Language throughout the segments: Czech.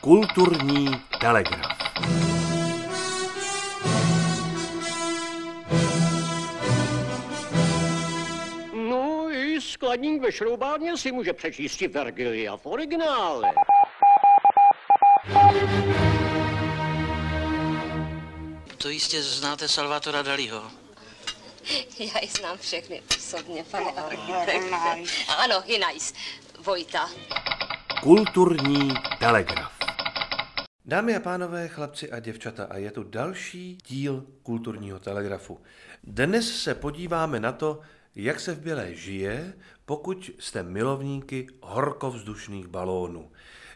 Kulturní telegraf. No i skladník ve šroubárně si může přečíst Vergilia v originále. To jistě znáte Salvatora Dalího. Já ji znám všechny osobně, pane architekte. Ano, Hinajs, Vojta. Kulturní telegraf. Dámy a pánové, chlapci a děvčata, a je tu další díl kulturního telegrafu. Dnes se podíváme na to, jak se v Bělé žije, pokud jste milovníky horkovzdušných balónů.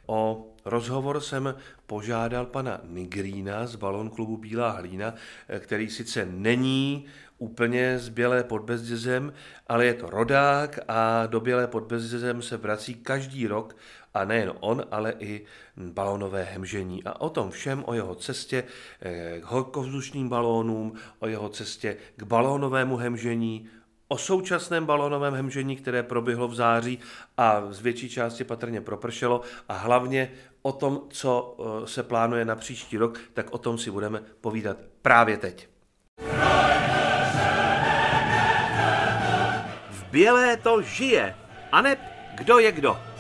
O rozhovor jsem požádal pana Nigrína z balon klubu Bílá hlína, který sice není úplně z Bělé pod Bezdězem, ale je to rodák a do Bělé pod Bezdězem se vrací každý rok a nejen on, ale i balonové hemžení. A o tom všem, o jeho cestě eh, k horkovzdušným balónům, o jeho cestě k balónovému hemžení, o současném balónovém hemžení, které proběhlo v září a z větší části patrně propršelo a hlavně o tom, co eh, se plánuje na příští rok, tak o tom si budeme povídat právě teď. V Bělé to žije, a ne kdo je kdo.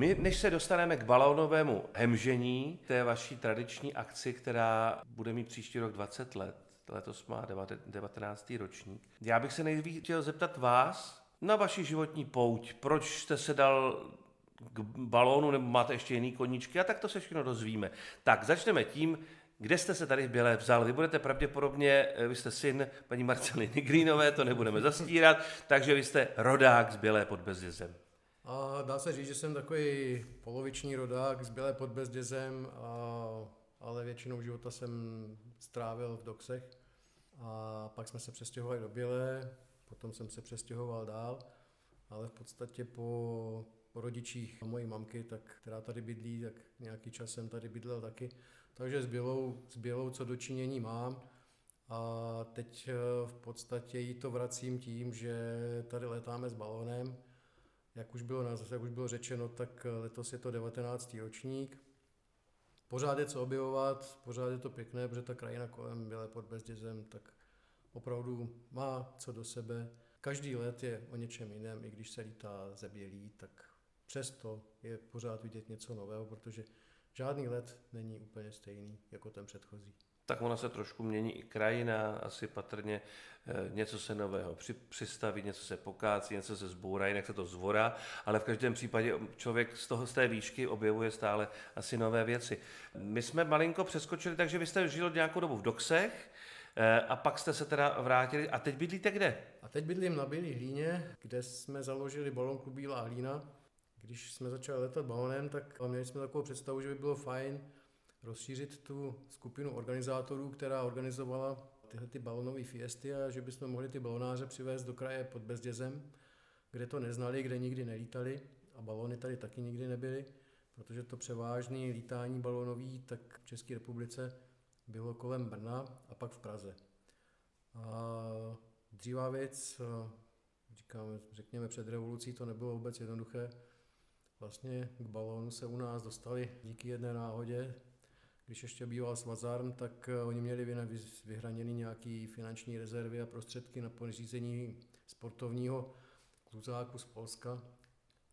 My, než se dostaneme k balónovému hemžení, té vaší tradiční akci, která bude mít příští rok 20 let, letos má 19. ročník, já bych se nejvíc chtěl zeptat vás na vaši životní pouť. Proč jste se dal k balónu, nebo máte ještě jiný koníčky, a tak to se všechno dozvíme. Tak, začneme tím, kde jste se tady v Bělé vzal? Vy budete pravděpodobně, vy jste syn paní Marceliny Nigrínové, to nebudeme zastírat, takže vy jste rodák z Bělé pod Bezdězem. A dá se říct, že jsem takový poloviční rodák z Bělé pod Bezdězem, a, ale většinou života jsem strávil v Doxech. A pak jsme se přestěhovali do Bělé, potom jsem se přestěhoval dál, ale v podstatě po, po rodičích mojí mamky, tak, která tady bydlí, tak nějaký čas jsem tady bydlel taky. Takže s Bělou, s Bělou co dočinění mám. A teď eh, v podstatě jí to vracím tím, že tady letáme s balónem, jak už bylo, jak už bylo řečeno, tak letos je to 19. ročník. Pořád je co objevovat, pořád je to pěkné, protože ta krajina kolem Bělé pod Bezdězem tak opravdu má co do sebe. Každý let je o něčem jiném, i když se lítá ze bělí, tak přesto je pořád vidět něco nového, protože žádný let není úplně stejný jako ten předchozí tak ona se trošku mění i krajina, asi patrně eh, něco se nového při, přistaví, něco se pokácí, něco se zbourá, jinak se to zvorá, ale v každém případě člověk z toho z té výšky objevuje stále asi nové věci. My jsme malinko přeskočili, takže vy jste žil nějakou dobu v Doxech, eh, a pak jste se teda vrátili. A teď bydlíte kde? A teď bydlím na Bílý hlíně, kde jsme založili balon klub Bílá hlína. Když jsme začali letat balonem, tak měli jsme takovou představu, že by bylo fajn rozšířit tu skupinu organizátorů, která organizovala tyhle ty balonové fiesty a že bychom mohli ty balonáře přivést do kraje pod Bezdězem, kde to neznali, kde nikdy nelítali a balony tady taky nikdy nebyly, protože to převážné lítání balonový tak v České republice bylo kolem Brna a pak v Praze. A dřívá věc, říkáme, řekněme před revolucí, to nebylo vůbec jednoduché. Vlastně k balónu se u nás dostali díky jedné náhodě když ještě býval Svazarm, tak eh, oni měli vyhraněny nějaké finanční rezervy a prostředky na pořízení sportovního kluzáku z Polska.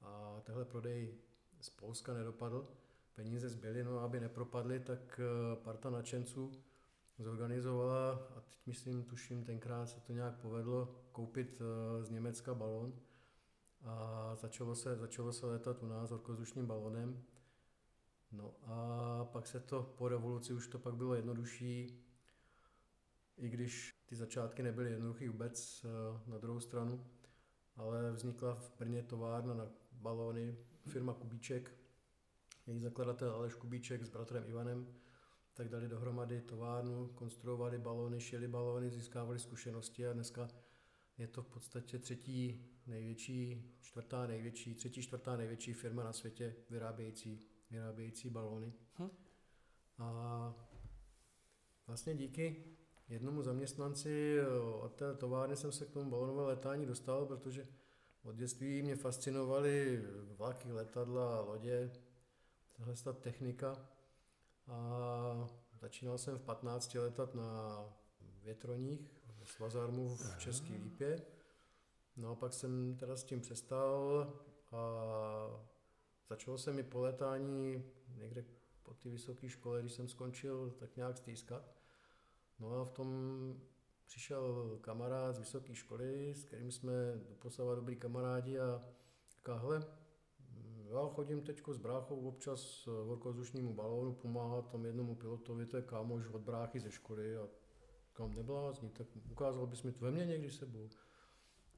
A tehle prodej z Polska nedopadl. Peníze zbyly, no aby nepropadly, tak eh, parta nadšenců zorganizovala, a teď myslím, tuším, tenkrát se to nějak povedlo, koupit eh, z Německa balon. A začalo se, začalo se letat u nás orkozdušným balonem No a pak se to po revoluci už to pak bylo jednodušší, i když ty začátky nebyly jednoduché vůbec eh, na druhou stranu, ale vznikla v Brně továrna na balóny, firma Kubíček, její zakladatel Aleš Kubíček s bratrem Ivanem, tak dali dohromady továrnu, konstruovali balóny, šili balóny, získávali zkušenosti a dneska je to v podstatě třetí největší, čtvrtá největší, třetí, čtvrtá největší firma na světě vyrábějící vyrábějící balóny. Hm. A vlastně díky jednomu zaměstnanci od té továrny jsem se k tomu balonové letání dostal, protože Od dětství mě fascinovaly vlaky, letadla, lodě, tahle ta technika. A začínal jsem v 15 letat na větroních z Vazarmu v České Lípě. No a pak jsem teda s tím přestal a začalo se mi po letání někde po té vysoké škole, když jsem skončil, tak nějak stýskat. No a v tom přišel kamarád z vysoké školy, s kterým jsme doposavat dobrý kamarádi a říká, hele, já chodím teď s bráchou občas horkozdušnímu balónu pomáhat tam jednomu pilotovi, to je kámoš od bráchy ze školy a kam neblázni, tak ukázal bys mi to ve mně někdy sebou.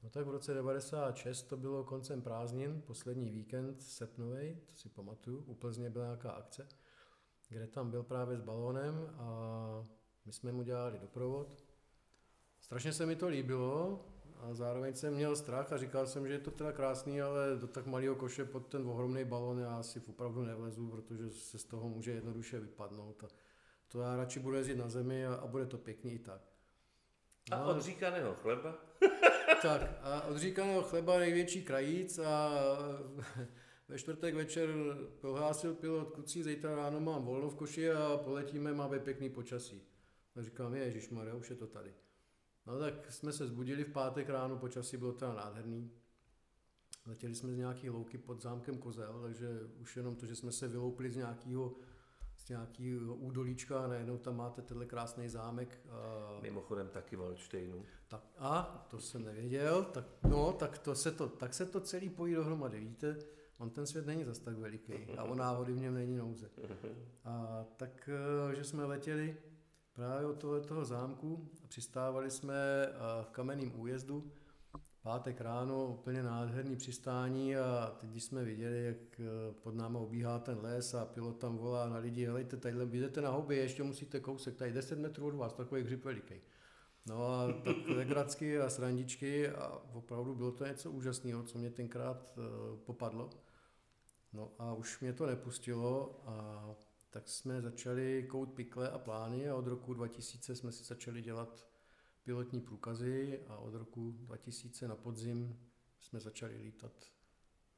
No tak v roce 96 to bylo koncem prázdnin, poslední víkend srpnovej, to si pamatuju, u Plzně byla nějaká akce, kde tam byl právě s balónem a my jsme mu dělali doprovod. Strašně se mi to líbilo a zároveň jsem měl strach a říkal jsem, že je to teda krásný, ale do tak malého koše pod ten ohromný balon já si opravdu nevlezu, protože se z toho může jednoduše vypadnout. A to já radši budu jezdit na zemi a, a bude to pěkný i tak. No, a od říkaného chleba? tak, a od říkaného chleba největší krajíc a ve čtvrtek večer prohlásil pilot, kucí, zítra ráno mám volno v koši a poletíme, máme pěkný počasí. A říkám, Ježíš Maria, už je to tady. No tak jsme se zbudili v pátek ráno, počasí bylo teda nádherný. Letěli jsme z nějaký louky pod zámkem Kozel, takže už jenom to, že jsme se vyloupili z nějakého nějakého údolíčka a najednou tam máte tenhle krásný zámek. A... Mimochodem taky Valštejnu. Tak, a, to jsem nevěděl, tak, no, tak, to se to, tak se to celý pojí dohromady, víte, on ten svět není zas tak veliký a o návody v něm není nouze. A tak, eh, že jsme letěli právě od toho, toho zámku a přistávali jsme eh, v kamenném újezdu, pátek ráno, úplně nádherný přistání a teď, když jsme viděli, jak eh, pod náma obíhá ten les a pilot tam volá na lidi, helejte, tadyhle jdete na hobby, ještě musíte kousek, tady 10 metrů od vás, takový hřib veliký. No a tak legracky a srandičky a opravdu bylo to něco úžasného, co mě tenkrát uh, popadlo. No a už mě to nepustilo a tak jsme začali kout pikle a plány a od roku 2000 jsme si začali dělat pilotní průkazy a od roku 2000 na podzim jsme začali lítat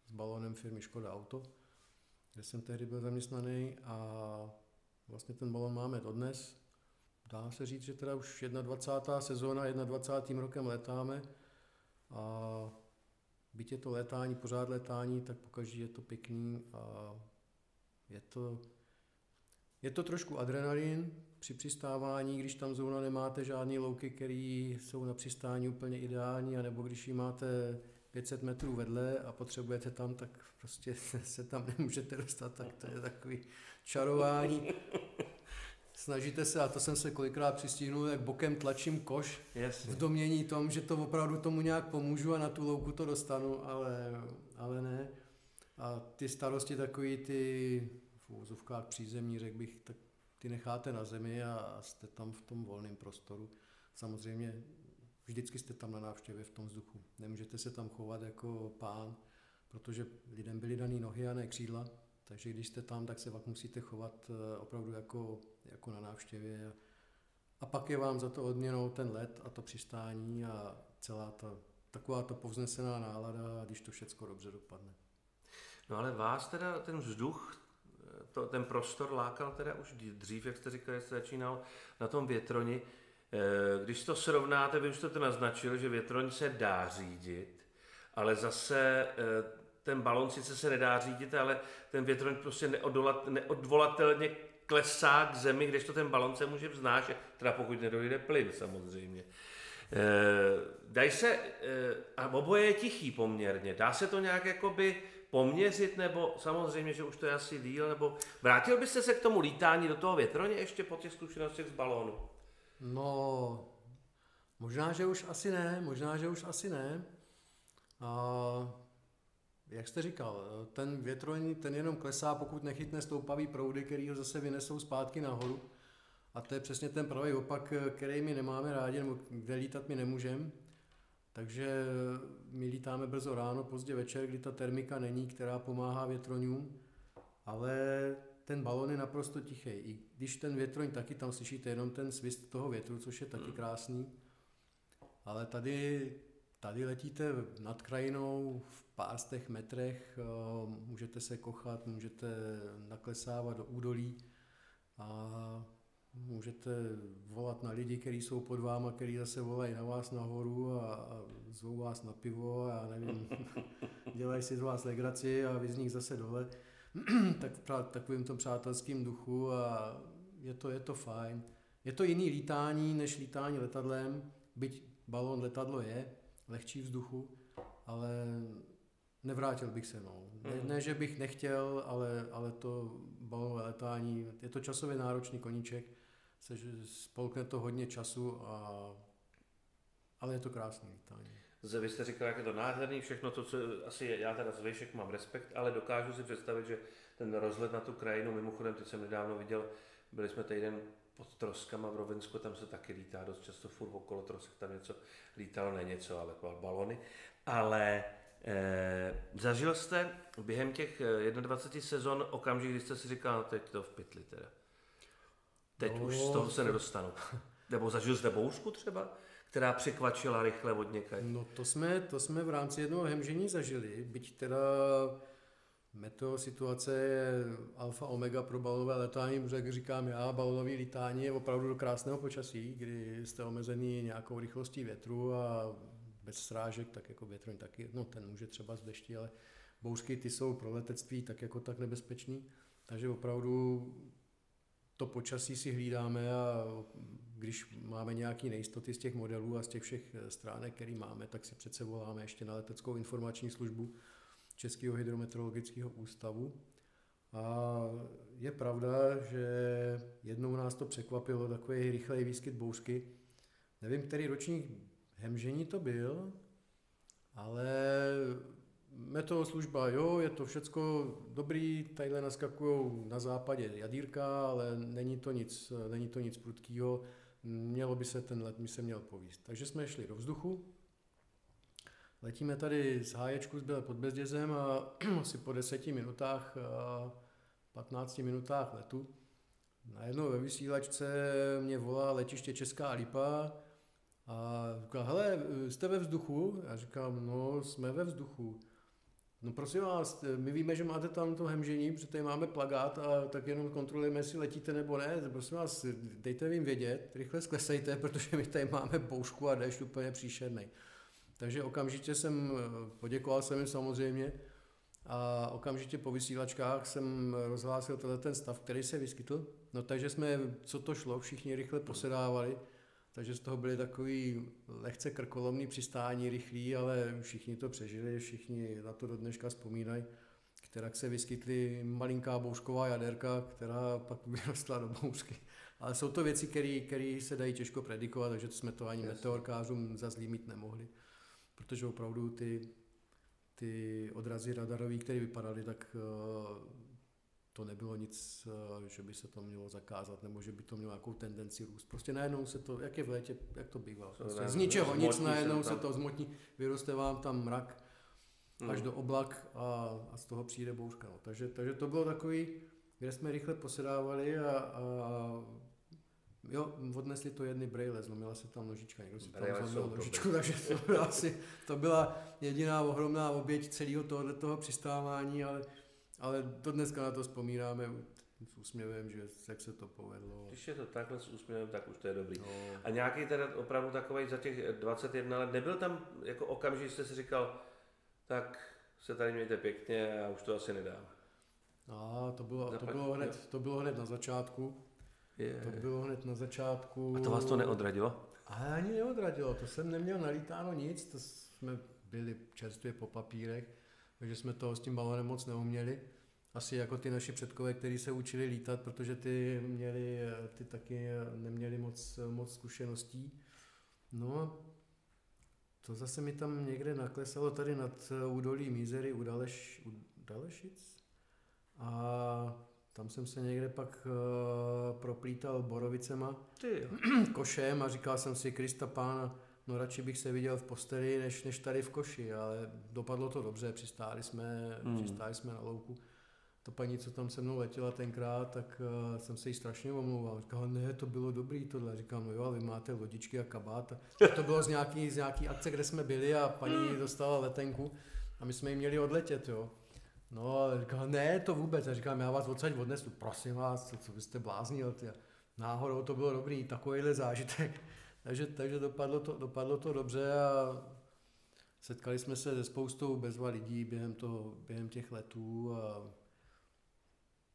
s balónem firmy Škoda Auto, kde jsem tehdy byl zaměstnaný a vlastně ten balon máme dodnes. Dá se říct, že teda už 21. sezóna, 21. rokem letáme a byť je to létání, pořád létání, tak pokaždé je to pěkný a je to je to trošku adrenalin při přistávání, když tam zrovna nemáte žádné louky, které jsou na přistání úplně ideální, anebo když ji máte 500 metrů vedle a potřebujete tam, tak prostě se tam nemůžete dostat, tak to je takový čarování. Snažíte se, a to jsem se kolikrát přistihnul, jak bokem tlačím koš Jasně. v domění tom, že to opravdu tomu nějak pomůžu a na tu louku to dostanu, ale, ale ne. A ty starosti takový ty úvozovkách přízemní, řekl bych, tak ty necháte na zemi a jste tam v tom volném prostoru. Samozřejmě vždycky jste tam na návštěvě v tom vzduchu. Nemůžete se tam chovat jako pán, protože lidem byly daný nohy a ne křídla, takže když jste tam, tak se pak musíte chovat eh, opravdu jako, jako na návštěvě. A pak je vám za to odměnou ten let a to přistání a celá ta taková ta povznesená nálada, když to všechno dobře dopadne. No ale vás teda ten vzduch to, ten prostor lákal teda už dřív, jak jste říkali, jste začínal na tom větroni. Eh, když to srovnáte, vy už jste to naznačil, že větroň se dá řídit, ale zase eh, ten balon sice se nedá řídit, ale ten větroň prostě neodolat, neodvolatelně klesá k zemi, kdežto ten balon se může vznášet, teda pokud nedojde plyn samozřejmě. Eh, dají se, a oboje je tichý poměrně, dá se to nějak jakoby poměřit, nebo samozřejmě, že už to je asi díl, nebo vrátil byste se k tomu lítání do toho větroně ještě po těch zkušenostech z balónu? No, možná, že už asi ne, možná, že už asi ne. A jak jste říkal, ten větroň, ten jenom klesá, pokud nechytne stoupavý proudy, který ho zase vynesou zpátky nahoru. A to je přesně ten pravý opak, který my nemáme rádi, nebo kde lítat my nemůžeme. Takže my lítáme brzo ráno, pozdě večer, kdy ta termika není, která pomáhá větroňům, ale ten balon je naprosto tichý. I když ten větroň taky tam slyšíte jenom ten svist toho větru, což je taky krásný. Ale tady tady letíte nad krajinou v pár stech metrech, eh, můžete se kochat, můžete naklesávat do údolí a můžete volat na lidi, kteří jsou pod váma, kteří zase volají na vás nahoru a, a zvou vás na pivo a nevím, dělají si z vás legraci a vy z nich zase dole. tak v takovým tom přátelským duchu a je to, je to fajn. Je to jiný lítání než lítání letadlem, byť balon letadlo je, lehčí vzduchu, ale nevrátil bych se. No. Ne, mhm. ne, že bych nechtěl, ale, ale to balonové letání, je to časově náročný koníček, se, spolkne to hodně času, a, ale je to krásný lítání. Vy jste říkal, jak je to nádherný, všechno to, co asi já teda z Vejšek mám respekt, ale dokážu si představit, že ten rozhled na tu krajinu, mimochodem, teď jsem nedávno viděl, byli jsme týden pod Troskama v Rovensku, tam se taky lítá dost často furt okolo Trosek, tam něco lítalo, ne něco, ale balony. Ale zažil jste během těch 21 eh, sezon okamžik, kdy jste si říkal, no, teď to v pytli teda. Teď no, už z toho se nedostanu. Nebo zažil jste bouřku třeba, která překvačila rychle od někaj? No to jsme, to jsme v rámci jednoho hemžení zažili, byť teda Meteo situace je alfa omega pro balonové letání, protože jak říkám já, balonové lítání je opravdu do krásného počasí, kdy jste omezený nějakou rychlostí větru a bez srážek, tak jako větr taky, no ten může třeba z dešti, ale bouřky ty jsou pro letectví tak jako tak nebezpečný, takže opravdu to počasí si hlídáme a když máme nějaké nejistoty z těch modelů a z těch všech stránek, které máme, tak si přece voláme ještě na leteckou informační službu, Českého hydrometeorologického ústavu. A je pravda, že jednou nás to překvapilo, takový rychlej výskyt bouřky. Nevím, který ročník hemžení to byl, ale meteo služba, jo, je to všecko dobrý, tadyhle naskakují na západě jadírka, ale není to nic, není to nic prudkého, mělo by se ten let mi se měl povíst. Takže jsme šli do vzduchu, Letíme tady z háječku z Běle pod Bezdězem a asi po deseti minutách, 15 minutách letu. Najednou ve vysílačce mě volá letiště Česká Lipa a říká, hele, jste ve vzduchu? Já říkám, no, jsme ve vzduchu. No prosím vás, my víme, že máte tam to hemžení, protože tady máme plagát a tak jenom kontrolujeme, jestli letíte nebo ne. Prosím vás, dejte jim vědět, rychle sklesejte, protože my tady máme boušku a déšť úplně příšerný. Takže okamžitě jsem, poděkoval jsem jim samozřejmě a okamžitě po vysílačkách jsem rozhlásil tenhle ten stav, který se vyskytl. No takže jsme, co to šlo, všichni rychle posedávali, takže z toho byly takový lehce krkolomný přistání, rychlý, ale všichni to přežili, všichni na to do dneška vzpomínají, která se vyskytly malinká bouřková jaderka, která pak vyrostla do bouřky. Ale jsou to věci, které se dají těžko predikovat, takže jsme to ani meteorkářům za zlý mít nemohli protože opravdu ty, ty odrazy radarový, které vypadaly, tak eh, to nebylo nic, eh, že by se to mělo zakázat, nebo že by to mělo nějakou tendenci růst. Prostě najednou se to, jak je v létě, jak to bývá. Prostě z ničeho nic, najednou se to zmotní, vyroste vám tam mrak až hmm. do oblak a, a z toho přijde bouřka. No. Takže, takže to bylo takový, kde jsme rychle posedávali a, a Jo, odnesli to jedny brejle, zlomila se tam nožička, někdo si tam zlomil nožičku, takže to byla, asi, to byla jediná ohromná oběť celého toho, toho přistávání, ale, ale do dneska na to vzpomínáme s úsměvem, že jak se to povedlo. Když je to takhle s úsměvem, tak už to je dobrý. No. A nějaký teda opravdu takový za těch 21 let, nebyl tam jako okamžik, jste si říkal, tak se tady mějte pěkně a už to asi nedám. A to bylo, to bylo, hned, to bylo hned na začátku. Je. To bylo hned na začátku. A to vás to neodradilo? Ale ani neodradilo, to jsem neměl nalítáno nic, to jsme byli čerstvě po papírech, takže jsme toho s tím balonem moc neuměli. Asi jako ty naši předkové, kteří se učili lítat, protože ty, měli, ty taky neměli moc, moc zkušeností. No to zase mi tam někde naklesalo tady nad údolí Mízery u, Daleš, u Dalešic. A tam jsem se někde pak uh, proplítal borovicema, Ty. košem a říkal jsem si, Krista pána, no radši bych se viděl v posteli, než, než tady v koši, ale dopadlo to dobře, přistáli jsme, hmm. přistáli jsme na louku. Ta paní, co tam se mnou letěla tenkrát, tak uh, jsem se jí strašně omlouval. Říkala, ne, to bylo dobrý tohle. Říkám, no jo, ale vy máte lodičky a kabát. A to bylo z nějaký, z nějaký akce, kde jsme byli a paní dostala letenku a my jsme ji měli odletět, jo. No a říkala, ne, to vůbec. A říkám, já vás odsaď odnesu, prosím vás, co, co byste bláznil. Tě. Náhodou to bylo dobrý, takovýhle zážitek. takže, takže dopadlo, to, dopadlo to dobře a setkali jsme se se spoustou bezva lidí během, toho, během těch letů a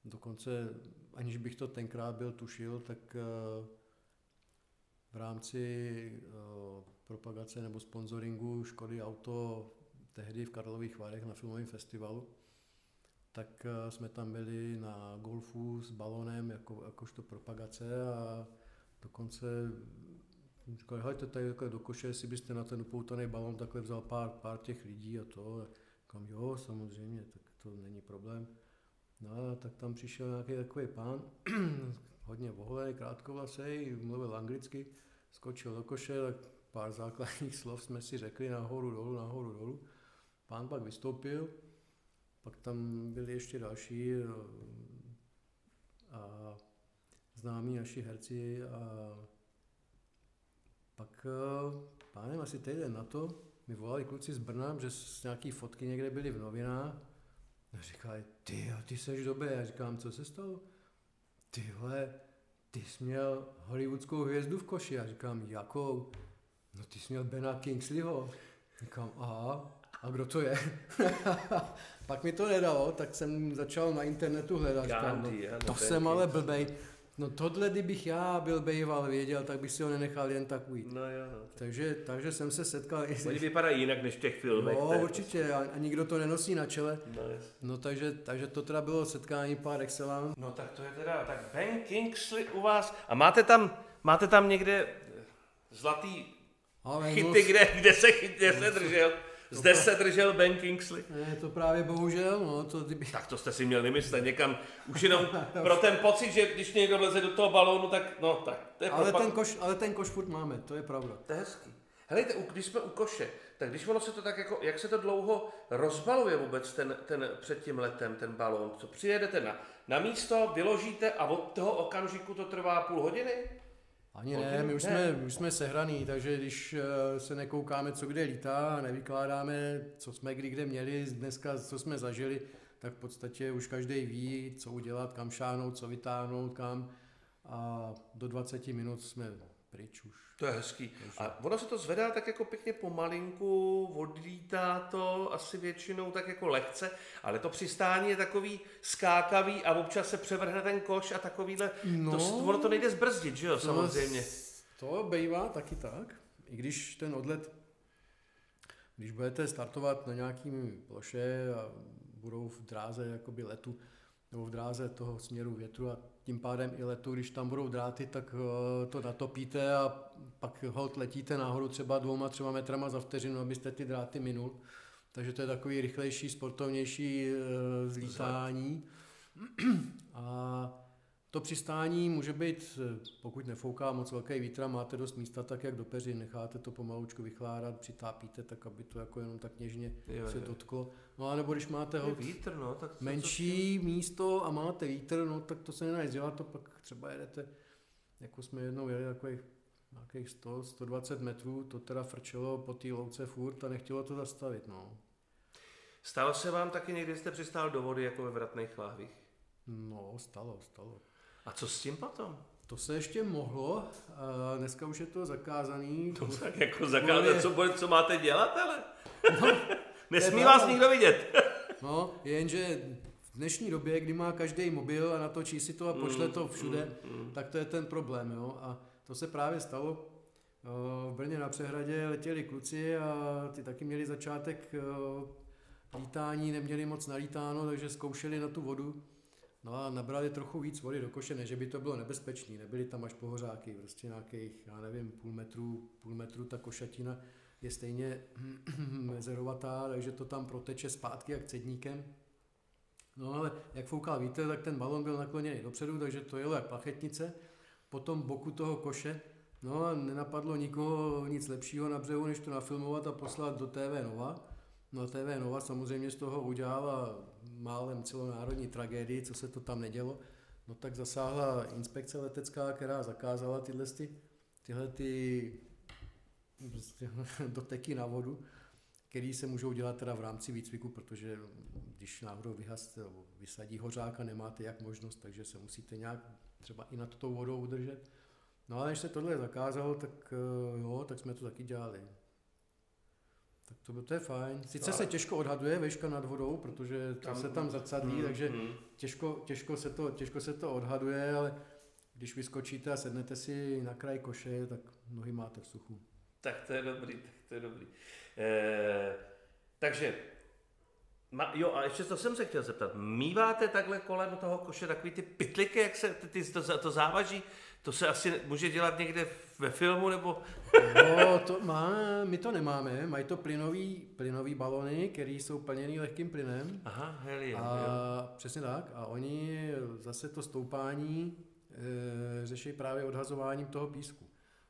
dokonce, aniž bych to tenkrát byl tušil, tak eh, v rámci eh, propagace nebo sponsoringu Škody Auto tehdy v Karlových Varech na filmovém festivalu, tak eh, jsme tam byli na golfu s balonem jako, jakožto propagace a dokonce říkali, hejte tady takhle do koše, jestli byste na ten upoutaný balon takhle vzal pár, pár těch lidí a to. Říkám, jo, samozřejmě, tak to není problém. No a tak tam přišel nějaký takový pán, hodně vohlej, krátkovlasej, mluvil anglicky, skočil do koše, tak pár základních slov jsme si řekli nahoru, dolů, nahoru, dolů. Pán pak vystoupil, pak tam byli ještě další eh, a známí naši herci a pak, eh, pánem, asi týden na to, mi volali kluci z Brna, že nějaký fotky někde byly v novinách. A říkali, ty, ty seš dobrý. Já říkám, co se stalo? Tyhle, ty jsi měl hollywoodskou hvězdu v koši. Já říkám, jakou? No ty jsi měl Bena Kingsleyho. Říkám, aha, a kdo to je? Pak mi to nedalo, tak jsem začal na internetu hledat. Říkám, no, to jsem ale blbej. No tohle, kdybych já byl bejval věděl, tak bych si ho nenechal jen tak ujít. No jo, no. Takže, takže jsem se setkal... Oni vypadají jinak než v těch filmech. No, určitě, a, a nikdo to nenosí na čele. No, yes. no takže, takže to teda bylo setkání par excellence. No tak to je teda, tak Ben Kingsley u vás. A máte tam, máte tam někde zlatý ale chyty, no, kde, kde se, kde se držel? Zde se držel Ben Kingsley. Ne, to právě bohužel, no, to kdyby... Tak to jste si měl vymyslet někam, už jenom pro ten pocit, že když někdo vleze do toho balónu, tak no, tak to je ale, ten koš, ale ten koš furt máme, to je pravda. To je hezký. Helejte, když jsme u koše, tak když ono se to tak jako, jak se to dlouho rozbaluje vůbec ten, ten před tím letem, ten balón, co přijedete na, na místo, vyložíte a od toho okamžiku to trvá půl hodiny? Ani ne, my už, ne. Jsme, už jsme sehraný, takže když eh, se nekoukáme, co kde lítá, nevykládáme, co jsme kdy kde měli, dneska, co jsme zažili, tak v podstatě už každý ví, co udělat, kam šáhnout, co vytáhnout, kam. A do 20 minut jsme pryč už. To je hezký. A ono se to zvedá tak jako pěkně pomalinku, odlítá to asi většinou tak jako lehce, ale to přistání je takový skákavý a občas se převrhne ten koš a takovýhle, no, to, ono to nejde zbrzdit, že jo, samozřejmě. To bývá taky tak, i když ten odlet, když budete startovat na nějakým ploše a budou v dráze jakoby letu, nebo v dráze toho směru větru a tím pádem i letu, když tam budou dráty, tak eh, to natopíte a pak hold letíte nahoru třeba dvouma, třema metrama za vteřinu, abyste ty dráty minul. Takže to je takový rychlejší, sportovnější eh, zlítání. A to přistání může být, eh, pokud nefouká moc velký vítr máte dost místa, tak jak do peři, necháte to pomalučku vychládat, přitápíte tak, aby to jako jenom tak něžně jo, se dotklo. No a nebo když máte ho vítr, no, tak to, menší to... místo a máte vítr, no tak to se nedá dělat, to pak třeba jedete, jako jsme jednou jeli takových nějakých 100, 120 metrů, to teda frčelo po té louce furt a nechtělo to zastavit, no. Stalo se vám taky někdy, jste přistál do vody jako ve vratných láhvích? No, stalo, stalo. A co s tím potom? To se ještě mohlo, dneska už je to zakázaný. To tak jako zakázané, co, bude, co máte dělat, ale? No, Nesmí vás nikdo vidět. no, jenže v dnešní době, kdy má každý mobil a natočí si to a pošle to mm, všude, mm, mm. tak to je ten problém, jo. A to se právě stalo. V Brně na přehradě letěli kluci a ty taky měli začátek lítání, neměli moc nalítáno, takže zkoušeli na tu vodu No a nabrali trochu víc vody do koše, než by to bylo nebezpečné. Nebyly tam až pohořáky, prostě nějakých, já nevím, půl metru, půl metru ta košatina je stejně mezerovatá, takže to tam proteče zpátky jak cedníkem. No ale jak foukal vítr, tak ten balon byl nakloněný dopředu, takže to jelo jak plachetnice. Po tom boku toho koše, no a nenapadlo nikoho nic lepšího na břehu, než to nafilmovat a poslat do TV Nova. No TV Nova samozřejmě z toho udělala málem celonárodní tragédii, co se to tam nedělo. No tak zasáhla inspekce letecká, která zakázala tyhle, ty, tyhle ty prostě doteky na vodu, který se můžou dělat teda v rámci výcviku, protože když náhodou vyhas, vysadí hořáka, nemáte jak možnost, takže se musíte nějak třeba i nad tou vodou udržet. No ale než se tohle zakázalo, tak eh, jo, tak jsme to taky dělali. Tak to, to je fajn. Sice se těžko odhaduje veška nad vodou, protože to se tam zrcadlí, mm, takže mm. Těžko, těžko, se to, těžko se to odhaduje, ale když vyskočíte a sednete si na kraj koše, tak nohy máte v suchu. Tak to je dobrý, tak to je dobrý. E, takže, ma, jo a ještě to jsem se chtěl zeptat, míváte takhle kolem toho koše takový ty pytliky, jak se ty, to, to závaží, to se asi může dělat někde ve filmu, nebo? No, to má, my to nemáme, mají to plynový, plynový balony, které jsou plněný lehkým plynem. Aha, helium, a, jo. Přesně tak. A oni zase to stoupání e, řeší právě odhazováním toho písku.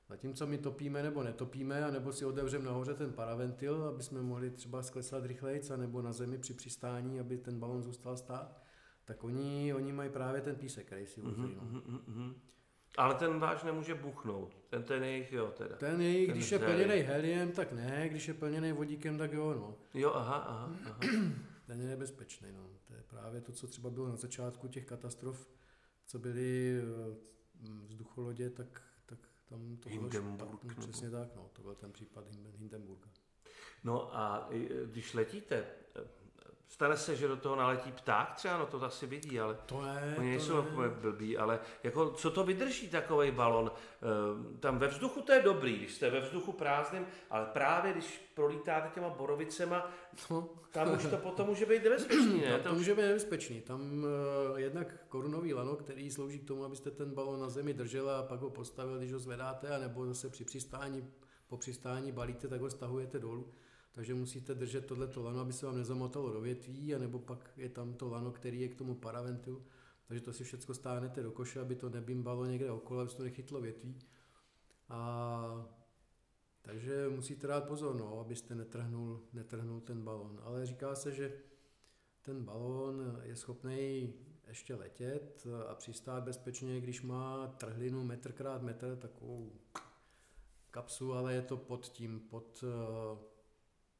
Zatímco my topíme nebo netopíme, a nebo si otevřeme nahoře ten paraventil, aby jsme mohli třeba sklesat rychleji, nebo na zemi při přistání, aby ten balon zůstal stát, tak oni, oni mají právě ten písek, který si vozí. Mm-hmm, no. mm-hmm. Ale ten váš nemůže buchnout. Ten, ten jejich, jo, teda. Ten jejich, ten když je plněný heliem, tak ne, když je plněný vodíkem, tak jo, no. Jo, aha, aha, aha. ten je nebezpečný, no. To je právě to, co třeba bylo na začátku těch katastrof, co byly eh, vzducholodě, tak, tak tam to bylo špatný, přesně tak, no. To byl ten případ Hindenburga. No a když letíte, Stane se, že do toho naletí pták třeba, no to asi vidí, ale to je, oni nejsou to blbí, ale jako, co to vydrží takový balon? E, tam ve vzduchu to je dobrý, když jste ve vzduchu prázdným, ale právě když prolítáte těma borovicema, no. tam už to potom může být nebezpečný, ne? To může být nebezpečný. Tam uh, jednak korunový lano, který slouží k tomu, abyste ten balon na zemi držel a pak ho postavil, když ho zvedáte, anebo zase při přistání, po přistání balíte, tak ho stahujete dolů takže musíte držet tohleto lano, aby se vám nezamotalo do větví, anebo pak je tam to lano, který je k tomu paraventilu. Takže to si všechno stáhnete do koše, aby to nebimbalo někde okolo, aby se to nechytlo větví. A takže musíte dát pozor, no, abyste netrhnul, netrhnul ten balon. Ale říká se, že ten balon je schopný ještě letět a přistát bezpečně, když má trhlinu metr krát metr, takovou kapsu, ale je to pod tím, pod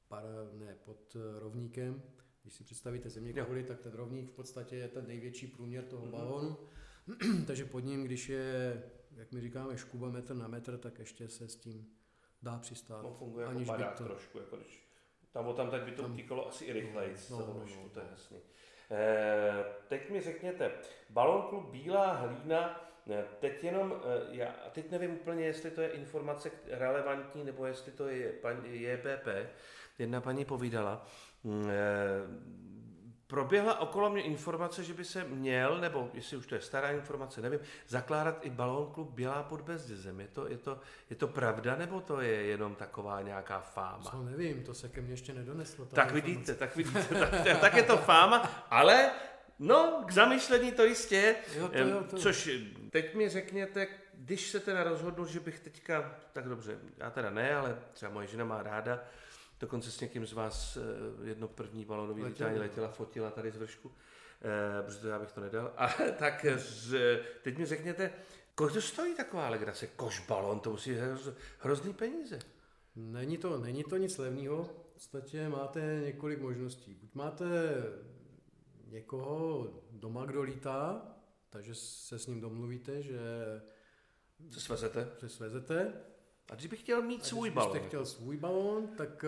para, ne, pod eh, rovníkem. Když si představíte země kouli, tak ten rovník v podstatě je ten největší průměr toho mm-hmm. balónu. Takže pod ním, když je, jak my říkáme, škuba metr na metr, tak ještě se s tím dá přistát. No, funguje jako aniž jako to... trošku, jako když tam o tam teď by to utíkalo asi i rychleji, no, no, no, to je jasný. E, teď mi řekněte, balon klub Bílá hlína, eh, teď jenom, já teď nevím úplně, jestli to je informace relevantní, nebo jestli to je JPP, jedna paní povídala, mm, eh, proběhla okolo mě informace, že by se měl, nebo jestli už to je stará informace, nevím, zakládat i balón klub Bělá pod Bezdězem. Je to, je, to, je to pravda, nebo to je jenom taková nějaká fáma? Co nevím, to se ke mně ještě nedoneslo. Tak vidíte, tak vidíte, tak, tak je to fáma, ale no, k zamyšlení to jistě je. Jo, to, jo, to. Což teď mi řekněte, když se teda rozhodnu, že bych teďka, tak dobře, já teda ne, ale třeba moje žena má ráda, Dokonce s někým z vás eh, jedno první balonový lítání letěla, fotila tady z vršku, eh, protože já bych to nedal. A tak z, teď mi řekněte, kolik to stojí taková legrace? Kož balon, to musí hroz, hrozný peníze. Není to, není to nic levného. V podstatě máte několik možností. Buď máte někoho doma, kdo lítá, takže se s ním domluvíte, že se svezete. Se svezete a když bych chtěl mít svůj balon? Když chtěl svůj balon, tak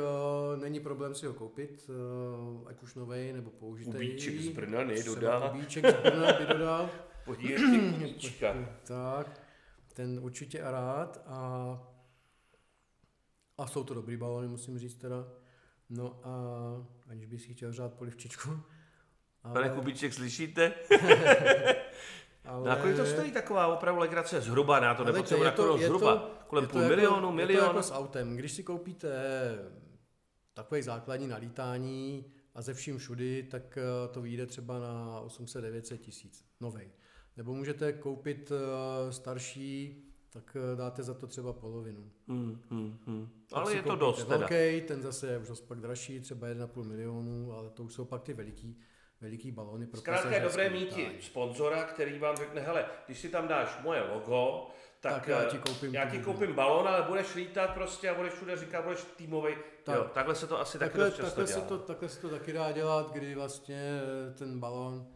uh, není problém si ho koupit, uh, ať už nový nebo použitý. Kubíček z Brna nedodá. Kubíček z Brna by dodal. Podívejte, tak, ten určitě a rád. A, a jsou to dobrý balony, musím říct teda. No a aniž bych si chtěl řád polivčičku. Ale... Pane Kubíček, slyšíte? Ale... Na kolik to stojí taková opravdu legrace? Zhruba, na to nepotřebuji na to, zhruba. To, kolem půl jako, milionu, milion. Je to jako s autem. Když si koupíte takový základní nalítání a ze vším všudy, tak eh, to vyjde třeba na 800-900 tisíc, novej. Nebo můžete koupit eh, starší tak eh, dáte za to třeba polovinu. Hmm, hmm, hmm. Ale je to dost teda. Velký, ten zase je už dost pak dražší, třeba 1,5 milionu, ale to už jsou pak ty veliký, veliký balony. Pro Zkrátka je dobré mít sponzora, který vám řekne, hele, když si tam dáš moje logo, tak, Tak já ti eh, koupím já ti koupím balón, ale budeš lítat prostě a budeš všude říkat, budeš týmový. Tak. Jo, takhle se to asi taky Takhle, dost často takhle, se dělá. to, takhle se to taky dá dělat, kdy vlastně eh, ten balon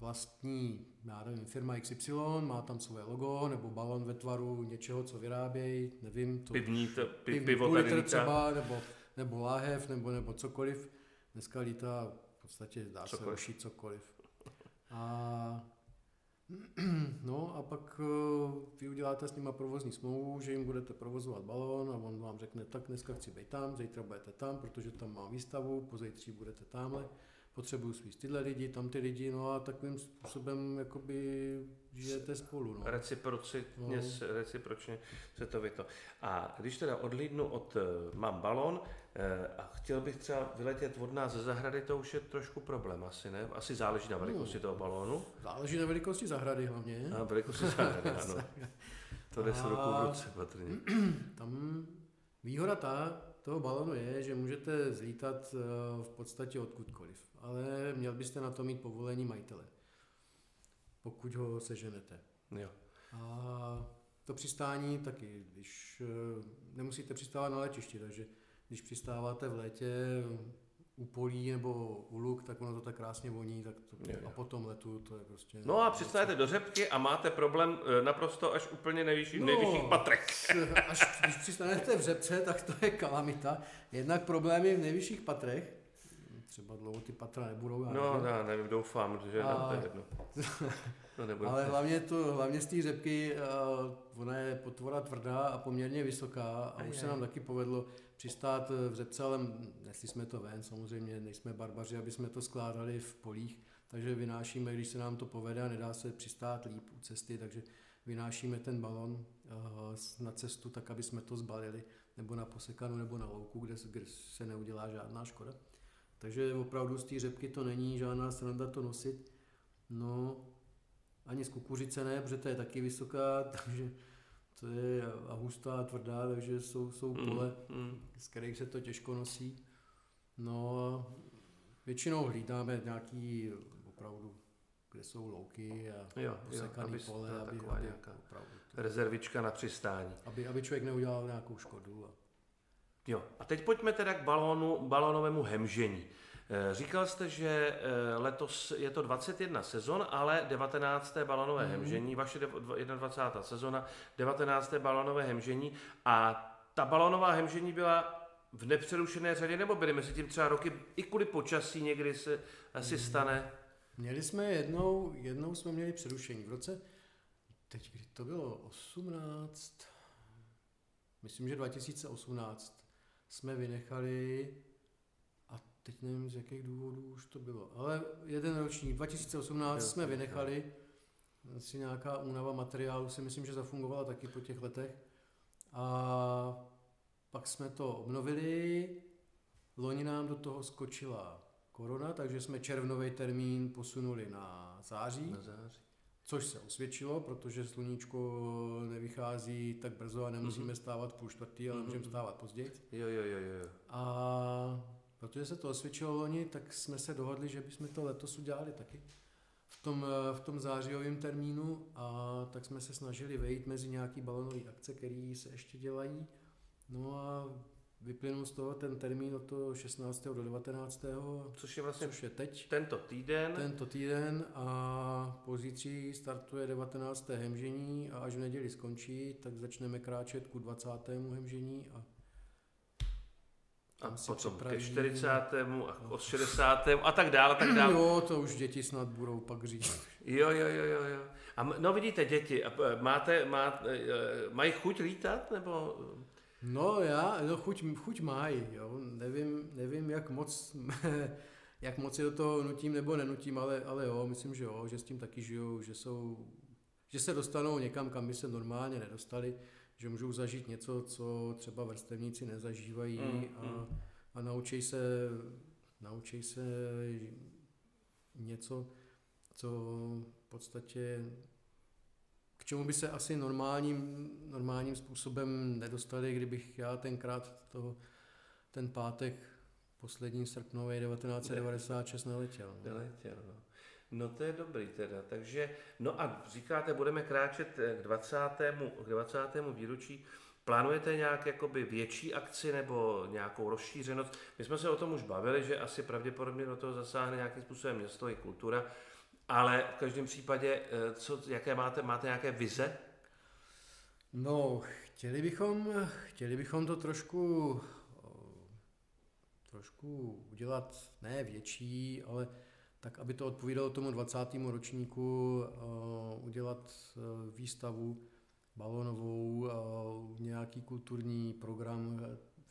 vlastní, já nevím, firma XY, má tam svoje logo, nebo balon ve tvaru něčeho, co vyrábějí, nevím, to Pivní, to, pi, piv- pivo tady třeba, nebo, nebo láhev, nebo, nebo cokoliv. Dneska lítá podstatě dá se Cokoliv. rušit cokoliv. A no a pak eh, vy uděláte s nima provozní smlouvu, že jim budete provozovat balón a on vám řekne, tak dneska chci být tam, zítra budete tam, protože tam mám výstavu, pozítří budete tamhle, potřebuju svíst tyhle lidi, tam ty lidi, no a takovým způsobem jakoby žijete spolu. No. Reciprocitně, No. s- recipročně se to vyto. A když teda odlídnu od, eh, mám balon eh, a chtěl bych třeba vyletět od nás ze zahrady, to už je trošku problém asi, ne? Asi záleží na velikosti toho balónu. Záleží na velikosti zahrady hlavně. A velikosti zahrady, ano. To jde se ruku v ruce patrně. Tam výhoda ta, toho balonu je, že můžete zlítat eh, v podstatě odkudkoliv, ale měl byste na to mít povolení majitele, pokud ho seženete. Jo. A to přistání taky, když eh, nemusíte přistávat na letišti, takže když přistáváte v létě u polí nebo u luk, tak ono to tak krásně voní, tak to, Jo, jo. a potom letu to je prostě... No a přistanete do řepky a máte problém eh, naprosto až úplně nejvyšší, No, nejvyšších patrech. s- Až když přistanete v řepce, tak to je kalamita. Jednak problémy v nejvyšších patrech, třeba dlouho ty patra nebudou, já No, nevím. já nevím, doufám, že A- to je jedno. To nebude. ale hlavně, to, hlavně z té řepky, uh, ona je potvora tvrdá a poměrně vysoká a už se nám taky povedlo přistát eh, v řepce, ale nesli jsme to ven, samozřejmě nejsme barbaři, aby jsme to skládali v polích, takže vynášíme, když se nám to povede a nedá se přistát líp u cesty, takže vynášíme ten balon uh, na cestu tak, aby jsme to zbalili, nebo na posekanu, nebo na louku, kde se, kde se neudělá žádná škoda. Takže opravdu z té řepky to není žádná sranda to nosit. No, ani z kukuřice ne, protože to je taky vysoká, takže to je a hustá a tvrdá, takže jsou, jsou pole, Mm. z kterých se to těžko nosí. No a většinou hlídáme nějaký opravdu, kde jsou louky a Jo, jo, posekaný aby pole, aby, aby, nějaká opravdu, to, Rezervička na přistání. aby, aby člověk neudělal nějakou škodu. A, Jo, a teď pojďme teda k balónu, balónovému hemžení. Eh, Říkal jste, že eh, letos je to 21 sezon, ale 19. balonové hemžení, vaše dev- dv- 21. sezona, 19. balonové hemžení a ta balónová hemžení byla v nepřerušené řadě, nebo byly mezi tím třeba roky i kvůli počasí někdy se asi stane? Měli jsme jednou, jednou jsme měli přerušení v roce, teď kdy to bylo 18, myslím, že 2018 jsme vynechali a teď nevím z jakých důvodů už to bylo, ale jeden ročník, 2018 Jo, jsme vynechali, asi nějaká únava materiálu si myslím, že zafungovala taky po těch letech. A pak jsme to obnovili, loni nám do toho skočila korona, takže jsme červnový termín posunuli na září, Na září. Což se osvědčilo, protože sluníčko nevychází tak brzo a nemusíme stávat v půl čtvrtý, ale můžeme stávat později. Jo, jo, jo, jo. A protože se to osvědčilo loni, tak jsme se dohodli, že bychom to letos udělali taky v tom, v tom zářijovém termínu a tak jsme se snažili vejít mezi nějaký balonové akce, které se ještě dělají. No a vyplynul z toho ten termín od toho 16. do 19. Což je vlastně což je teď. tento týden. Tento týden a pozítří startuje 19. hemžení a až v neděli skončí, tak začneme kráčet ku 20. hemžení a A potom ke připravíme- 40. a od 60. a tak dále, tak dále. Jo, to už děti snad budou pak říct. Jo, jo, jo, jo, jo. A no vidíte, děti, máte, máte, eh, mají chuť lítat, nebo... No já, no chuť, chuť mají, jo. Nevím, nevím, jak moc, jak moc je do toho nutím nebo nenutím, ale, ale jo, myslím, že jo, že s tím taky žijou, že jsou, že se dostanou někam, kam by se normálně nedostali, že můžou zažít něco, co třeba vrstevníci nezažívají Mm, a, a naučí se, naučí se něco, co v podstatě čemu by se asi normálním, normálním způsobem nedostali, kdybych já tenkrát toho, ten pátek poslední srpnový 1996 neletěl. No. Neletěl, no. No to je dobrý teda, takže, no a říkáte, budeme kráčet k 20. K 20. výročí. Plánujete nějak jakoby větší akci nebo nějakou rozšířenost? My jsme se o tom už bavili, že asi pravděpodobně do toho zasáhne nějakým způsobem město i kultura, ale v každém případě, eh, co, jaké máte, máte nějaké vize? No, chtěli bychom, chtěli bychom to trošku, trošku udělat ne větší, ale tak, aby to odpovídalo tomu 20. ročníku, udělat eh, výstavu balonovou, nějaký kulturní program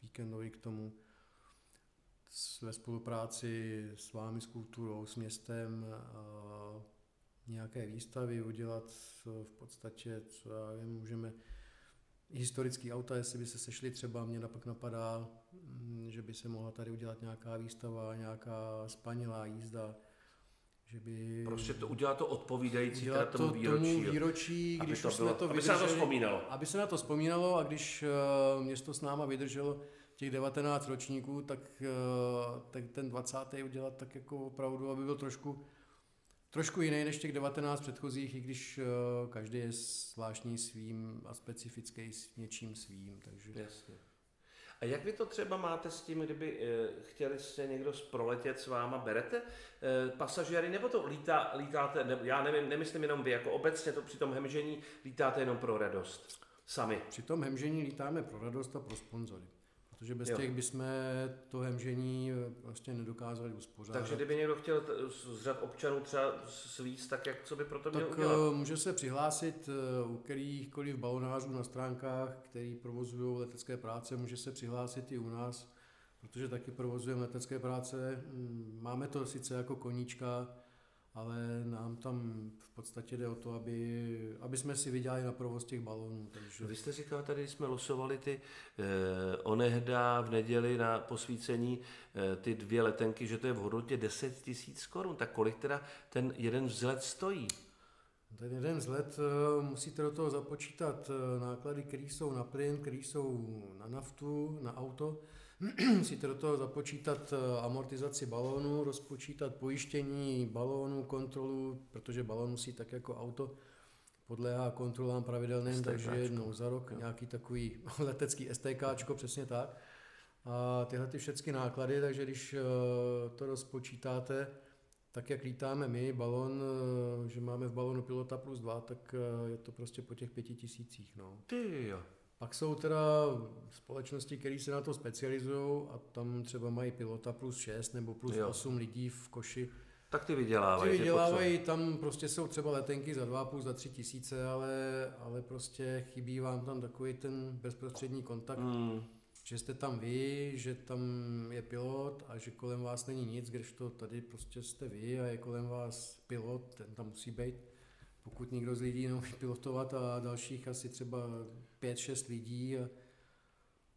víkendový k tomu ve spolupráci s vámi, s kulturou, s městem, nějaké výstavy udělat v podstatě, co já vím, můžeme historický auta, jestli by se sešli třeba, mě napak napadá, mm, že by se mohla tady udělat nějaká výstava, nějaká spanilá jízda, že by... Prostě to udělat to odpovídající udělat tomu to, výročí. Tomu výročí, když to už bylo, jsme to aby vydrželi, se na to vzpomínalo. Aby se na to vzpomínalo a když uh, město s náma vydrželo těch 19 ročníků, tak, uh, tak ten 20. udělat tak jako opravdu, aby byl trošku trošku jiný než těch 19 předchozích, i když uh, každý je zvláštní svým a specifický s něčím svým. Takže... Jasně. A jak vy to třeba máte s tím, kdyby e, chtěli se někdo proletět s váma, berete pasažéry, nebo to lítá, lítáte, ne, já nevím, nemyslím jenom vy, jako obecně to při tom hemžení lítáte jenom pro radost, sami? Při tom hemžení lítáme pro radost a pro sponzory. Protože bez jo. těch bychom to hemžení prostě nedokázali uspořádat. Takže kdyby někdo chtěl z řad občanů třeba svíct, tak jak co by pro to měl tak udělat? Eh, může se přihlásit eh, u kterýchkoliv balonářů na stránkách, který provozují letecké práce, může se přihlásit i u nás, protože taky provozujeme letecké práce. Mm, máme to sice jako koníčka, ale nám tam v podstatě jde o to, aby, aby jsme si vydělali na provoz těch balonů. Takže... Vy jste říkal, tady jsme losovali ty eh, onehda v neděli na posvícení eh, ty dvě letenky, že to je v hodnotě 10 tisíc korun. Tak kolik teda ten jeden vzlet stojí? Ten jeden vzlet eh, musíte do toho započítat eh, náklady, které jsou na plyn, které jsou na naftu, na auto. musíte do toho započítat eh, amortizaci balónu, rozpočítat pojištění balónu, kontrolu, protože balón musí tak jako auto podléhá kontrolám pravidelným, STKčko. takže jednou za rok jo. nějaký takový letecký STKčko, přesně tak. A tyhle ty všechny náklady, takže když to rozpočítáte, tak jak lítáme my, balon, eh, že máme v balonu pilota plus dva, tak eh, je to prostě po těch pěti tisících. No. Ty jo. Pak jsou teda společnosti, které se na to specializují a tam třeba mají pilota plus 6 nebo plus jo. 8 lidí v koši. Tak ty vydělávají. Ty vydělávají, tam prostě jsou třeba letenky za 2,5, za 3 tisíce, ale, ale prostě chybí vám tam takový ten bezprostřední kontakt. Mm že jste tam vy, že tam je pilot a že kolem vás není nic, když to tady prostě jste vy a je kolem vás pilot, ten tam musí být. Pokud někdo z lidí neumí pilotovat a dalších asi třeba 5-6 lidí a,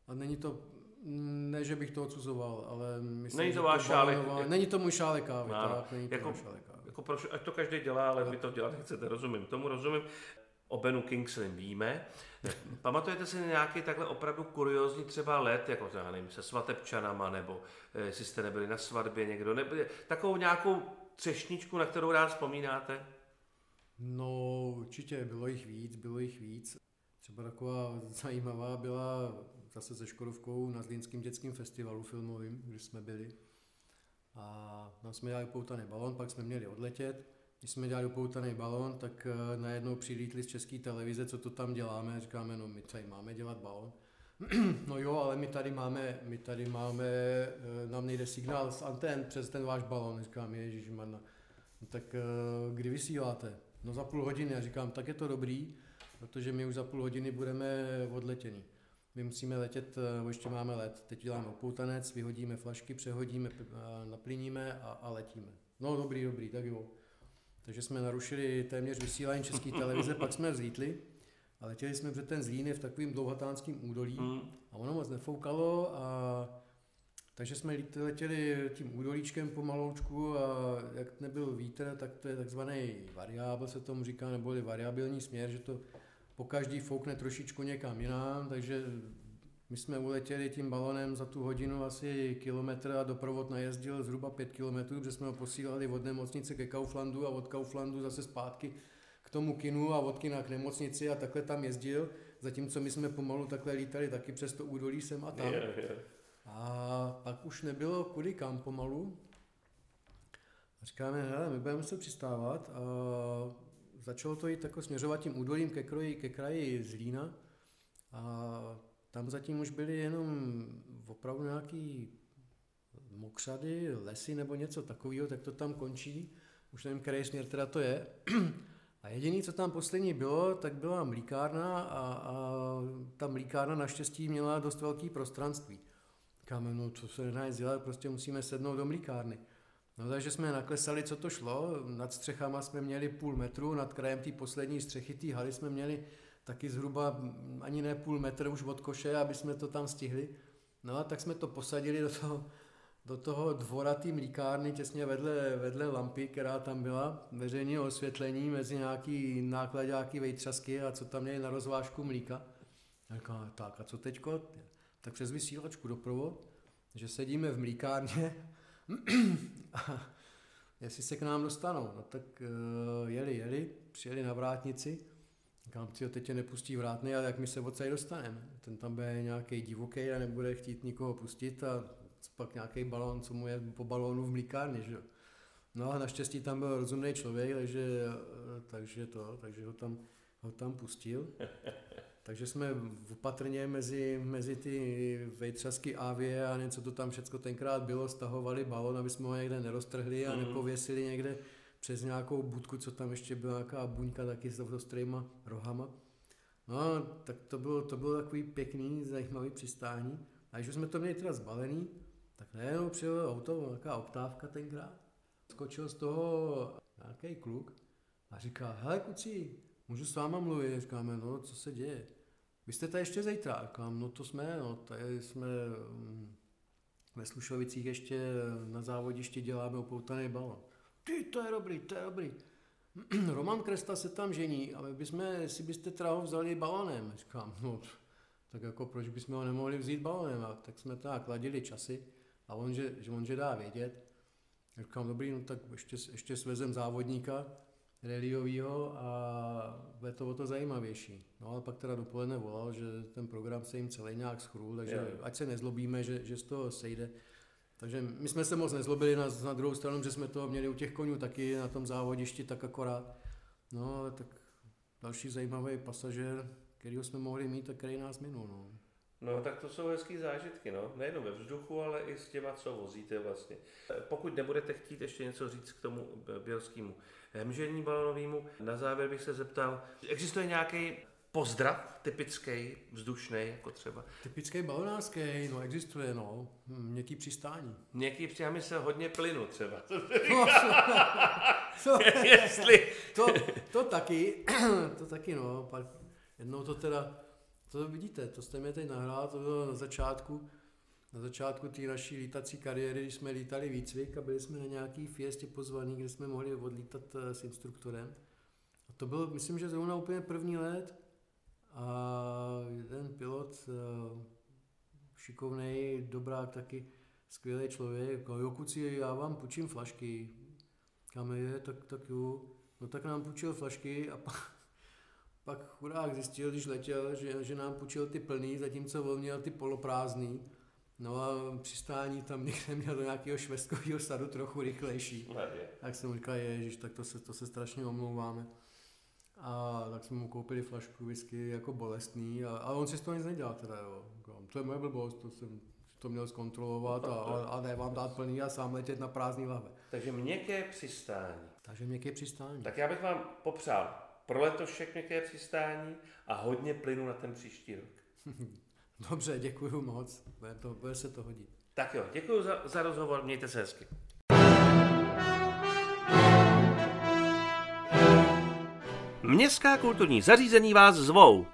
a není to, ne, že bych to odsuzoval, ale myslím, není to váš šálek. Jak... Není to můj šálek kávy, no, tak, není jako, to šálek kávy. Jako proč, ať to každý dělá, ale vy to dělat chcete, rozumím, tomu rozumím. O Benu Kingsley víme. Pamatujete si nějaký takhle opravdu kuriozní třeba let, jako já nevím, se svatebčanama, nebo eh, jestli jste nebyli na svatbě někdo, nebo takovou nějakou třešničku, na kterou rád vzpomínáte? No určitě, bylo jich víc, bylo jich víc. Třeba taková zajímavá byla zase se Škodovkou na Zlínském dětském festivalu filmovým, když jsme byli. A tam jsme dělali poutaný balon, pak jsme měli odletět když jsme dělali upoutaný balon, tak uh, najednou přilítli z české televize, co to tam děláme, říkáme, no my tady máme dělat balon. no jo, ale my tady máme, my tady máme, uh, nám nejde signál z antén přes ten váš balon, říkám, ježišmarna, no tak uh, kdy vysíláte? No za půl hodiny, já říkám, tak je to dobrý, protože my už za půl hodiny budeme odletěni. My musíme letět, ještě máme let. Teď děláme opoutanec, vyhodíme flašky, přehodíme, naplníme a, a letíme. No dobrý, dobrý, tak jo. Takže jsme narušili téměř vysílání české televize, pak jsme vzlítli a letěli jsme před ten Zlín v takovým dlouhatánským údolí mm. a ono moc nefoukalo a Takže jsme letěli tím údolíčkem pomaloučku a jak nebyl vítr, tak to je takzvaný variábl, se tomu říká, neboli variabilní směr, že to po každý foukne trošičku někam jinam, takže my jsme uletěli tím balonem za tu hodinu asi kilometr a doprovod najezdil zhruba pět kilometrů, protože jsme ho posílali od nemocnice ke Kauflandu a od Kauflandu zase zpátky k tomu kinu a od kina k nemocnici a takhle tam jezdil, zatímco my jsme pomalu takhle lítali taky přes to údolí sem a tam. Yeah, yeah. A pak už nebylo kudy kam pomalu. A říkáme, hele, my budeme se přistávat a začalo to jít jako směřovat tím údolím ke kraji, ke kraji Zlína a tam zatím už byly jenom opravdu nějaký mokřady, lesy nebo něco takového, tak to tam končí. Už nevím, který směr teda to je. A jediný, co tam poslední bylo, tak byla mlíkárna a, a ta mlíkárna naštěstí měla dost velký prostranství. Říkáme, no co se nedá dělat, prostě musíme sednout do mlíkárny. No takže jsme naklesali, co to šlo, nad střechama jsme měli půl metru, nad krajem té poslední střechy té haly jsme měli taky zhruba ani ne půl metr už od koše, aby jsme to tam stihli. No a tak jsme to posadili do toho, do toho dvora té mlíkárny těsně vedle, vedle lampy, která tam byla, veřejné osvětlení mezi nějaký nákladáky vejtřasky a co tam měli na rozvážku mlíka. Tak a co teďko? Tak přes vysílačku doprovod, že sedíme v mlíkárně a jestli se k nám dostanou, no tak uh, jeli, jeli, přijeli na vrátnici, Říkám, ty teď tě nepustí vrátný, ale jak my se odsaď dostaneme? Ten tam bude nějaký divoký a nebude chtít nikoho pustit a pak nějaký balón, co mu je po balónu v mlíkárně, že No a naštěstí tam byl rozumný člověk, takže, takže to, takže ho tam, ho tam pustil. Takže jsme opatrně mezi, mezi ty vejtřasky Avie a něco, to tam všechno tenkrát bylo, stahovali balon, aby jsme ho někde neroztrhli a mm. nepověsili někde přes nějakou budku, co tam ještě byla nějaká buňka taky s ostrýma rohama. No, tak to bylo, to bylo takový pěkný, zajímavý přistání. A když jsme to měli teda zbalený, tak najednou přijel auto, nějaká optávka tenkrát. Skočil z toho nějaký kluk a říká, hele kuci, můžu s váma mluvit? Říkáme, no, co se děje? Vy jste tady ještě zítra? Říkám, no to jsme, no, tady jsme mm, ve Slušovicích ještě na závodišti děláme upoutaný balon ty, to je dobrý, to je dobrý. Roman Kresta se tam žení a my bychom, si byste teda ho vzali balonem. Říkám, no, tak jako proč bychom ho nemohli vzít balonem? A tak jsme tak ladili časy a on, že, že on že dá vědět. Říkám, dobrý, no tak ještě, ještě svezem závodníka reliovýho a bude to o to zajímavější. No ale pak teda dopoledne volal, že ten program se jim celý nějak schrul, takže yeah. ať se nezlobíme, že, že z toho sejde. Takže my jsme se moc nezlobili na, na druhou stranu, že jsme to měli u těch konňů taky na tom závodišti tak akorát. No, tak další zajímavý pasažér, kterýho jsme mohli mít a který nás minul. No. No tak to jsou hezký zážitky, no. Nejenom ve vzduchu, ale i s těma, co vozíte vlastně. Pokud nebudete chtít ještě něco říct k tomu bělskému hemžení balonovému, na závěr bych se zeptal, existuje nějaký pozdrav typický, vzdušný, jako třeba. Typický balonářský, no existuje, no. Hm, měkký přistání. Měkký přistání se hodně plynu třeba. No, to, Jestli... to, to taky, to taky, no. Pak jednou to teda, to vidíte, to jste mě teď nahrál, to bylo na začátku, na začátku té naší lítací kariéry, když jsme lítali výcvik a byli jsme na nějaký fiestě pozvaný, kde jsme mohli odlítat eh, s instruktorem. A to byl, myslím, že zrovna úplně první let, a ten pilot, eh, šikovný, dobrák taky, skvělý člověk, jo kuci, já vám půjčím flašky. Kam je, tak, tak jo. No tak nám půjčil flašky a pak, pak chudák zjistil, když letěl, že, že nám půjčil ty plný, zatímco on měl ty poloprázdný. No a přistání tam někde měl do nějakého švestkového sadu trochu rychlejší. Tak jsem říkal, ježiš, tak to se, to se strašně omlouváme. A tak jsme mu koupili flašku whisky jako bolestný, a, a on si z toho nic nedělal teda, jo. To je moje blbost, to jsem to měl zkontrolovat a, a, a ne vám dát plný a sám letět na prázdný lahve. Takže měkké přistání. Takže měkké přistání. Tak já bych vám popřál pro letošek měkké přistání a hodně plynu na ten příští rok. Dobře, děkuji moc, bude, to, bude se to hodit. Tak jo, děkuji za, za rozhovor, mějte se hezky. Městská kulturní zařízení vás zvou.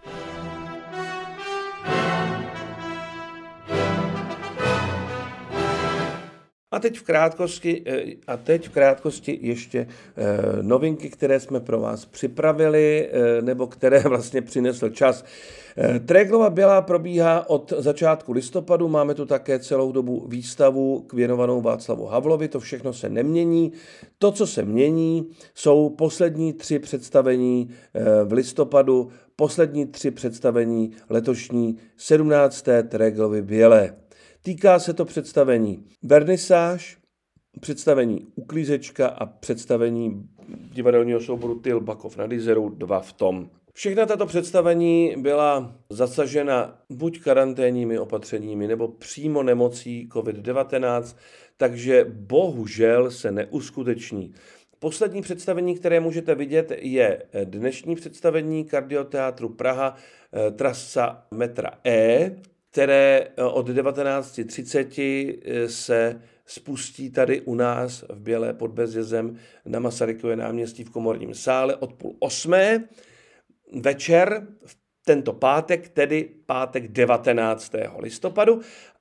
Teď v krátkosti, a teď v krátkosti ještě novinky, které jsme pro vás připravili, nebo které vlastně přinesl čas. Tréglova Bělá probíhá od začátku listopadu, máme tu také celou dobu výstavu k věnovanou Václavu Havlovi, to všechno se nemění. To, co se mění, jsou poslední tři představení v listopadu, poslední tři představení letošní 17. Treglovy Bělé. Týká se to představení Vernisáž, představení Uklízečka a představení divadelního souboru Tyl Bakov na Dizeru, dva v tom. Všechna tato představení byla zasažena buď karanténními opatřeními nebo přímo nemocí COVID-19, takže bohužel se neuskuteční. Poslední představení, které můžete vidět, je dnešní představení Kardioteátru Praha eh, trasa metra E, které eh, od 19.30 eh, se spustí tady u nás v Bělé pod Bezjezem na Masarykově náměstí v Komorním sále od půl osmé večer, tento pátek, tedy pátek 19. listopadu.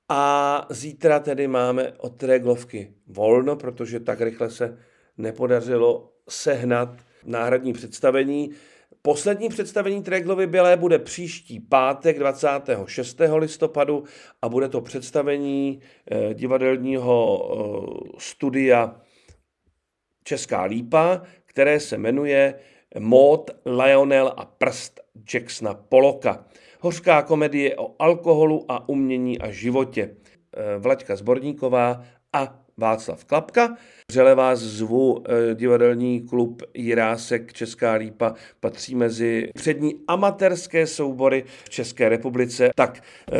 A zítra tedy máme od Treglovky volno, protože tak rychle se nepodařilo sehnat náhradní představení. Poslední představení Treglovy Bělé bude příští pátek 26. listopadu a bude to představení eh, divadelního eh, studia Česká lípa, které se jmenuje Maud, Lionel a prst Jacksona Poloka. Hořká komedie o alkoholu a umění a životě. Eh, Vlaďka Zborníková a Václav Klapka. Vřele vás zvu, eh, divadelní klub Jirásek Česká lípa patří mezi přední amatérské soubory v České republice. Tak eh,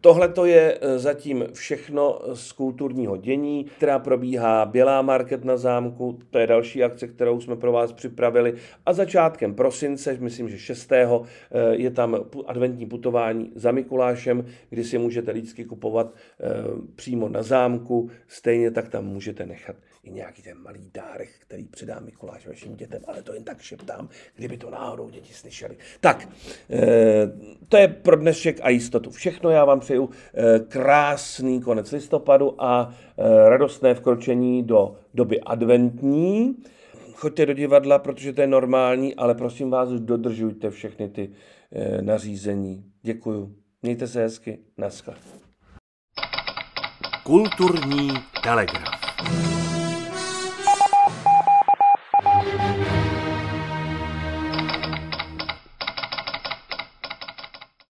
tohle to je eh, zatím všechno z kulturního dění, která probíhá Bělá market na zámku, to je další akce, kterou jsme pro vás připravili. A začátkem prosince, myslím, že 6. je tam adventní putování za Mikulášem, kdy si můžete lístky kupovat přímo na zámku, stejně tak tam můžete nechat i nějaký ten malý dárek, který předá Mikuláš vašim dětem, ale to jen tak šeptám, kdyby to náhodou děti slyšeli. Tak, e, to je pro dnešek a jistotu všechno. Já vám přeju e, krásný konec listopadu a e, radostné vkročení do doby adventní. Choďte do divadla, protože to je normální, ale prosím vás, dodržujte všechny ty nařízení. Děkuju. Mějte se hezky. Naschle. Kulturní telegraf.